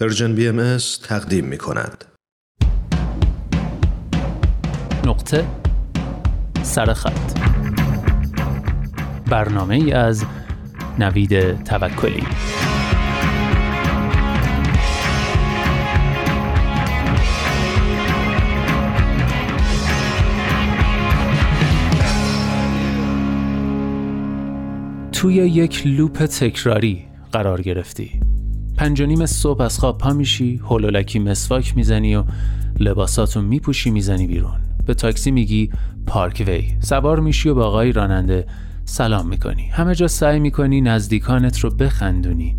پرژن بی ام تقدیم می کند. نقطه سرخط برنامه ای از نوید توکلی. توی یک لوپ تکراری قرار گرفتی. پنج نیم صبح از خواب پا میشی هولولکی مسواک می‌زنی و لباساتو میپوشی می‌زنی بیرون. به تاکسی میگی پارک وی سوار میشی و با آقای راننده سلام می‌کنی. همه جا سعی می‌کنی نزدیکانت رو بخندونی.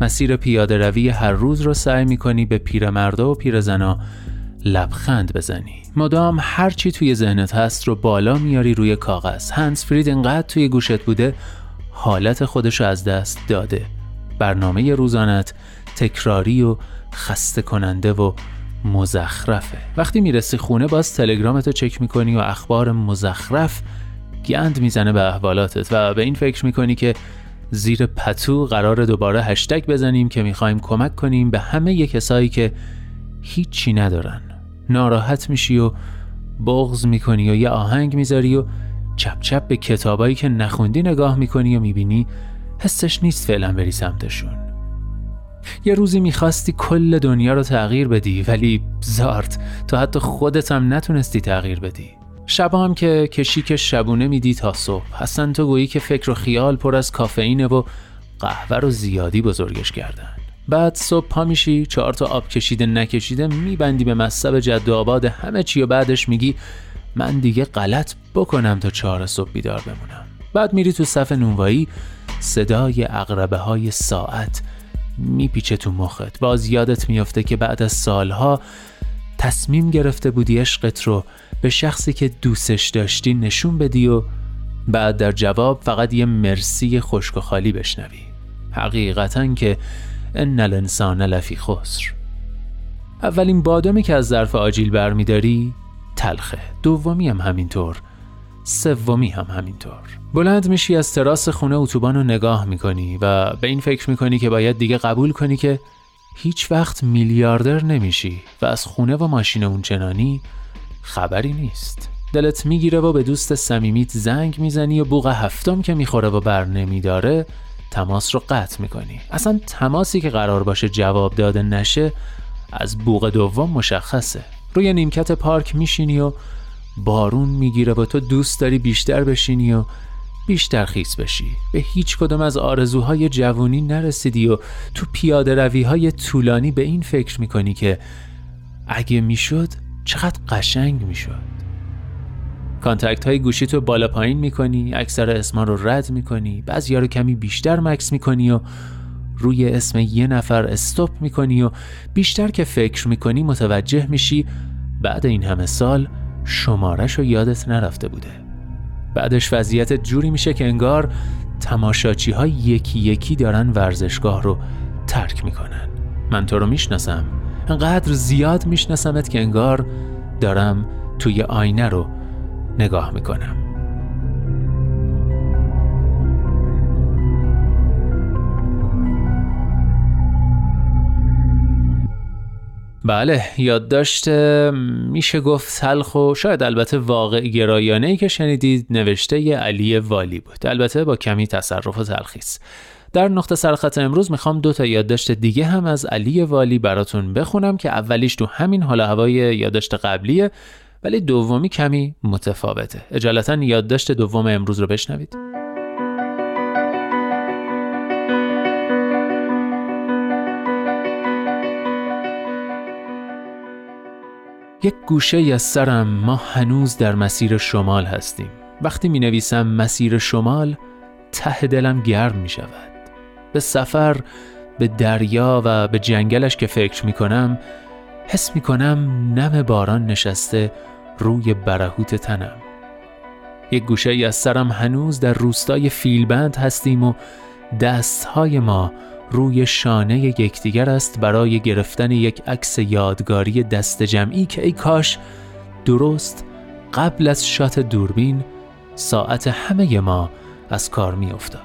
مسیر پیاده روی هر روز رو سعی می‌کنی به پیرمردا و پیرزنا لبخند بزنی. مدام هر چی توی ذهنت هست رو بالا میاری روی کاغذ. هنس فرید انقدر توی گوشت بوده حالت خودش از دست داده. برنامه روزانت تکراری و خسته کننده و مزخرفه. وقتی می‌رسی خونه باز تلگرامتو چک می‌کنی و اخبار مزخرف گند می‌زنه به احوالاتت و به این فکر می‌کنی که زیر پتو قرار دوباره هشتگ بزنیم که می‌خوایم کمک کنیم به همه کسایی که هیچی ندارن. ناراحت میشی و بغض می‌کنی و یه آهنگ می‌ذاری و چپ چپ به کتابایی که نخوندی نگاه می‌کنی و می‌بینی حسش نیست فعلا بری سمتشون. یه روزی می‌خواستی کل دنیا رو تغییر بدی ولی زارت تو حتی خودت هم نتونستی تغییر بدی. شبا هم که کشیک شبونه میدی تا صبح. هستن تو گویی که فکر و خیال پر از کافئینه و قهوه رو زیادی بزرگش کردن. بعد صبح پا میشی چهار تا آب کشیده نکشیده میبندی به مصب جد آباد. همه چی و بعدش میگی من دیگه غلط بکنم تا چهار صبح بیدار بمونم. بعد میری تو صف نونوایی صدای اقربه های ساعت میپیچه تو مخت. باز یادت میافته که بعد از سالها تصمیم گرفته بودی عشقت رو به شخصی که دوستش داشتی نشون بدی و بعد در جواب فقط یه مرسی خشک و خالی بشنوی. حقیقتا که ان الانسان لفی خسر. اولین بادامی که از ظرف آجیل برمیداری تلخه. دومی هم همینطور. سومی هم همینطور. بلند میشی از تراس خونه اتوبان رو نگاه می‌کنی و به این فکر می‌کنی که باید دیگه قبول کنی که هیچ وقت میلیاردر نمیشی و از خونه و ماشین اونچنانی خبری نیست. دلت می‌گیره و به دوست صمیمیت زنگ می‌زنی و بوغ هفتم که می‌خوره و بر نمیداره تماس رو قطع می‌کنی. اصلا تماسی که قرار باشه جواب داده نشه از بوغ دوم مشخصه. روی نیمکت پارک میشینی و بارون می‌گیره و تو دوست داری بیشتر بشینی و بیشتر خیس بشی. به هیچ کدوم از آرزوهای جوونی نرسیدی و تو پیاده روی طولانی به این فکر می‌کنی که اگه می‌شد چقدر قشنگ می‌شد. contact های گوشی تو بالا پایین می‌کنی اکثر اسما رو رد می‌کنی بعضی رو کمی بیشتر مکث می‌کنی و روی اسم یه نفر استوب می‌کنی و بیشتر که فکر می‌کنی متوجه میشی. بعد این همه سال شمارش رو یادت نرفته بوده. بعدش وضعیت جوری میشه که انگار تماشاچی ها یکی یکی دارن ورزشگاه رو ترک می‌کنن. من تو رو می‌شناسم. انقدر زیاد میشناسمت که انگار دارم توی آینه رو نگاه می‌کنم. بله یادداشت میشه گفت تلخ و شاید البته واقع گرایانه ای که شنیدید نوشته علی والی بود. البته با کمی تصرف و تلخیص. در نقطه سرخط امروز می‌خوام دو تا یادداشت دیگه هم از علی والی براتون بخونم که اولیش تو همین حال هوای یادداشت قبلیه ولی دومی کمی متفاوته. اجالتا یادداشت دوم امروز رو بشنوید. یک گوشه از سرم ما هنوز در مسیر شمال هستیم. وقتی می نویسم مسیر شمال ته دلم گرم می شود به سفر به دریا و به جنگلش که فکر می کنم حس می کنم نم باران نشسته روی برهوت تنم. یک گوشه از سرم هنوز در روستای فیلبند هستیم و دستهای ما روی شانه یکدیگر است برای گرفتن یک عکس یادگاری دست جمعی که ای کاش درست قبل از شات دوربین ساعت همه ما از کار می افتاد.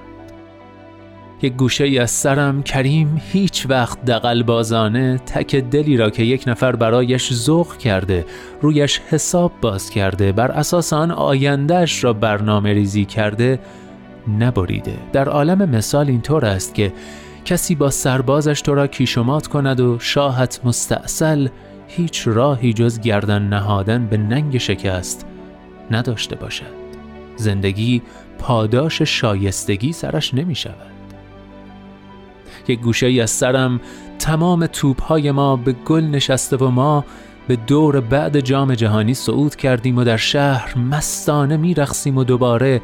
یک گوشه ای از سرم کریم هیچ وقت دقل بازانه تک دلی را که یک نفر برایش ذوق کرده رویش حساب باز کرده بر اساس آن آیندهش را برنامه ریزی کرده نبریده در عالم مثال اینطور است که کسی با سربازش تو را کیشمات کند و شاهت مستاصل هیچ راهی جز گردن نهادن به ننگ شکست نداشته باشد. زندگی پاداش شایستگی سرش نمی شود. یک گوشه از سرم تمام توپ های ما به گل نشسته و ما به دور بعد جام جهانی صعود کردیم و در شهر مستانه میرقصیم و دوباره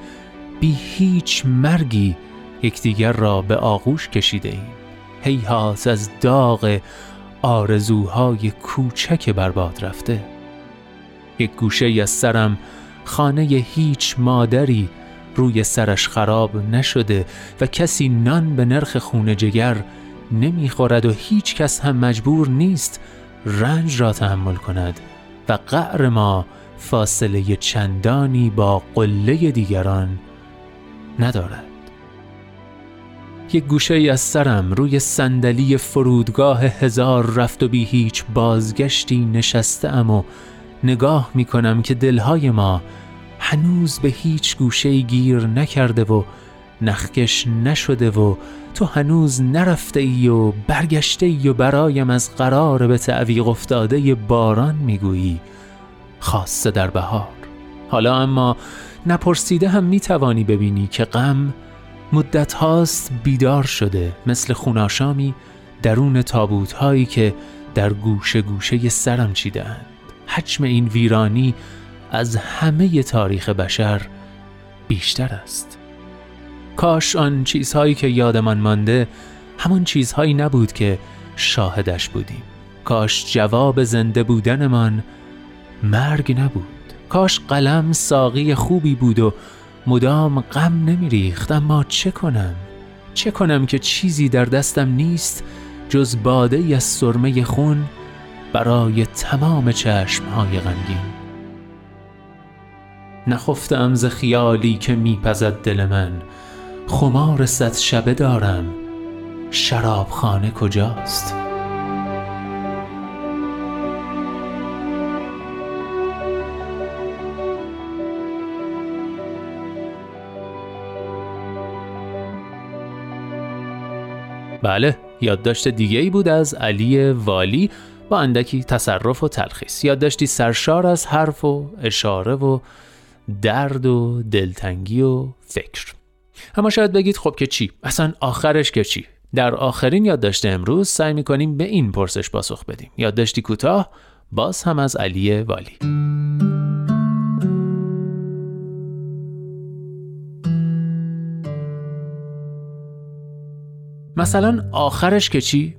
بی هیچ مرگی یکدیگر را به آغوش کشیده ایم. هیهات از داغ آرزوهای کوچک برباد رفته. یک گوشه ای از سرم خانه هیچ مادری روی سرش خراب نشده و کسی نان به نرخ خونه جگر نمی‌خورد و هیچ کس هم مجبور نیست رنج را تحمل کند و قعر ما فاصله چندانی با قله دیگران ندارد. یک گوشه ای از سرم روی صندلی فرودگاه هزار رفت و بی هیچ بازگشتی نشسته و نگاه می کنم که دلهای ما هنوز به هیچ گوشه گیر نکرده و نخکش نشده و تو هنوز نرفته ای و برگشته ای و برایم از قرار به تعویق افتاده باران می‌گویی. خاصه در بهار. حالا اما نپرسیده هم می‌توانی ببینی که غم مدت هاست بیدار شده مثل خوناشامی درون تابوت هایی که در گوشه گوشه سرم چیدهاند. حجم این ویرانی از همه تاریخ بشر بیشتر است. کاش آن چیزهایی که یادمان مانده همان چیزهایی نبود که شاهدش بودیم. کاش جواب زنده بودنمان مرگ نبود. کاش قلم ساقی خوبی بود و مدام غم نمیریخت اما چه کنم؟ چه کنم که چیزی در دستم نیست جز باده ای از سرمه خون برای تمام چشمهای غمگین. نخفتم ز خیالی که میپزد دل من. خمار صد شبه دارم. شرابخانه کجاست؟ بله یادداشت دیگه ای بود از علی والی با اندکی تصرف و تلخیص. یادداشتی سرشار از حرف و اشاره و درد و دلتنگی و فکر. اما شاید بگید خب که چی؟ اصلا آخرش که چی؟ در آخرین یادداشت امروز سعی می‌کنیم به این پرسش پاسخ بدیم. یادداشتی کوتاه باز هم از علی والی. مثلا آخرش که چی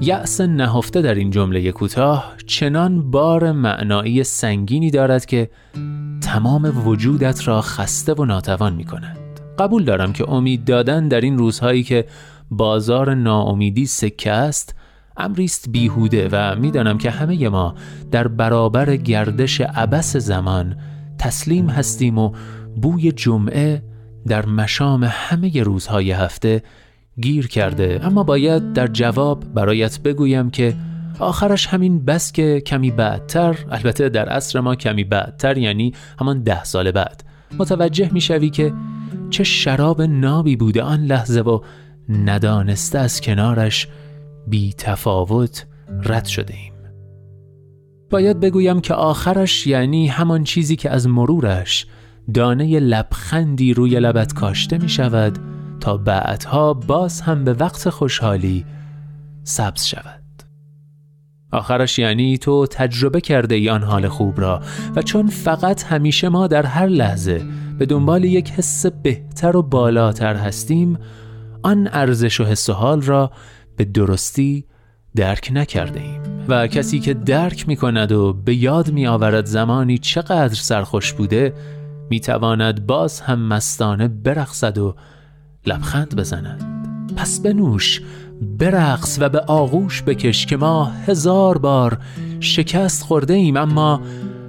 یأس نهفته در این جمله کوتاه چنان بار معنایی سنگینی دارد که تمام وجودت را خسته و ناتوان می کند. قبول دارم که امید دادن در این روزهایی که بازار ناامیدی سکه است امریست بیهوده و می‌دانم که همه ما در برابر گردش عبس زمان تسلیم هستیم و بوی جمعه در مشام همه روزهای هفته گیر کرده. اما باید در جواب برایت بگویم که آخرش همین بس که کمی بعدتر البته در عصر ما کمی بعدتر یعنی همان ده سال بعد. متوجه می‌شوی که چه شراب نابی بوده آن لحظه و ندانسته از کنارش بی تفاوت رد شده ایم. باید بگویم که آخرش یعنی همان چیزی که از مرورش دانه لبخندی روی لبت کاشته می شود تا بعدها باز هم به وقت خوشحالی سبز شود. آخرش یعنی تو تجربه کرده ای آن حال خوب را و چون فقط همیشه ما در هر لحظه به دنبال یک حس بهتر و بالاتر هستیم آن ارزش و حس و حال را به درستی درک نکرده ایم و کسی که درک می کند و به یاد می آورد زمانی چقدر سرخوش بوده می تواند باز هم مستانه برخصد و لبخند بزند. پس بنوش برقص و به آغوش بکش که ما هزار بار شکست خورده ایم اما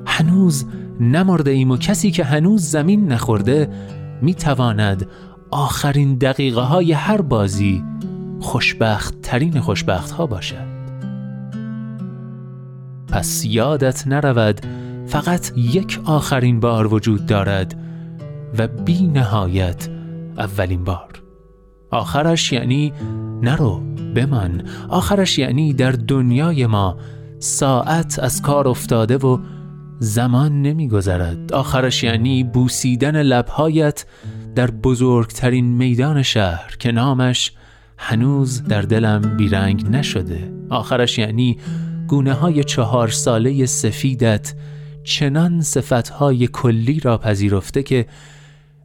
هنوز نمرده ایم و کسی که هنوز زمین نخورده می تواند آخرین دقیقه های هر بازی خوشبخت ترین خوشبخت ها باشد. پس یادت نرود فقط یک آخرین بار وجود دارد و بی نهایت اولین بار. آخرش یعنی نرو بمان. آخرش یعنی در دنیای ما ساعت از کار افتاده و زمان نمیگذرد. آخرش یعنی بوسیدن لبهایت در بزرگترین میدان شهر که نامش هنوز در دلم بیرنگ نشده. آخرش یعنی گونه های چهار ساله سفیدت چنان صفتهای کلی را پذیرفته که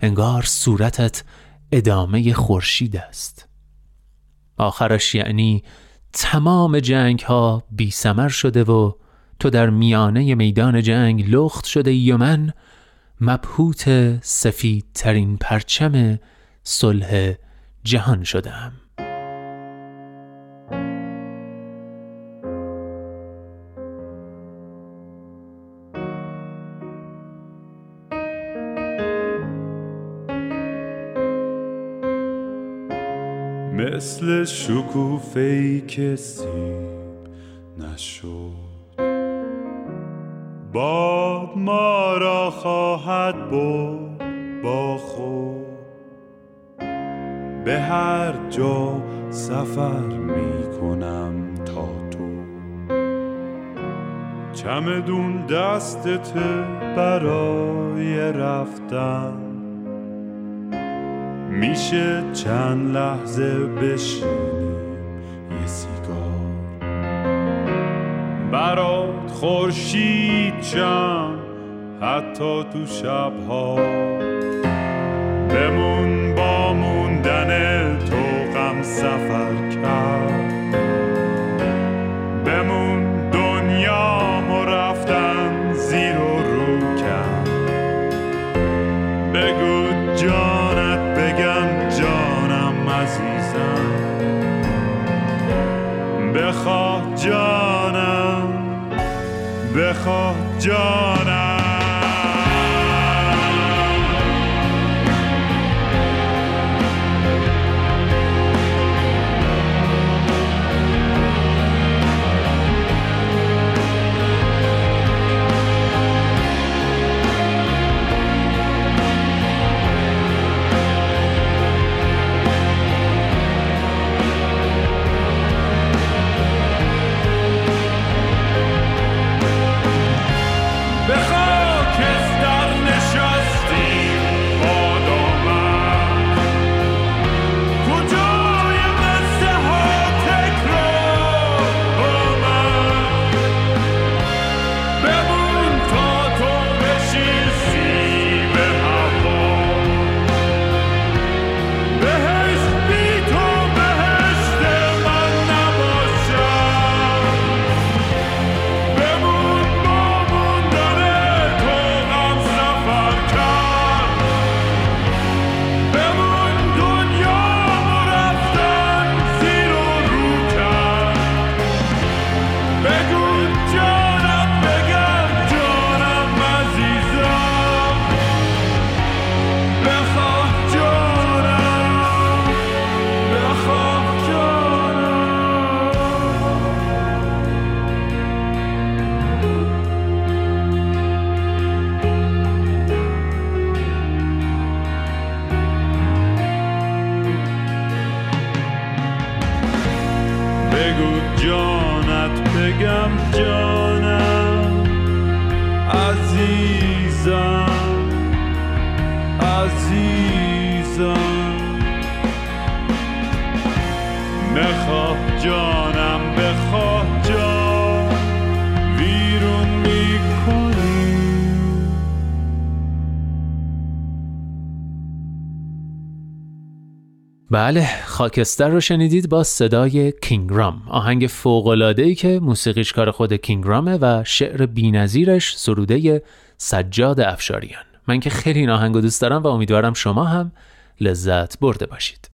انگار صورتت ادامه خورشید است. آخرش یعنی تمام جنگ ها بی سمر شده و تو در میانه میدان جنگ لخت شده ای و من مبهوت سفید ترین پرچم صلح جهان شدم مثل شکوفه کسی نشد. باد ما را خواهد بود با خود. به هر جا سفر می کنم تا تو. چمدون دستت برای رفتن میشه چند لحظه بشینیم یه سیگار. برات خورشید شم حتی تو شبها. بمون با موندن تو غم سفر John. بله خاکستر رو شنیدید با صدای کینگرام آهنگ فوق‌العاده‌ای که موسیقیش کار خود کینگرامه و شعر بی‌نظیرش سروده سجاد افشاریان. من که خیلی این آهنگو دوست دارم و امیدوارم شما هم لذت برده باشید.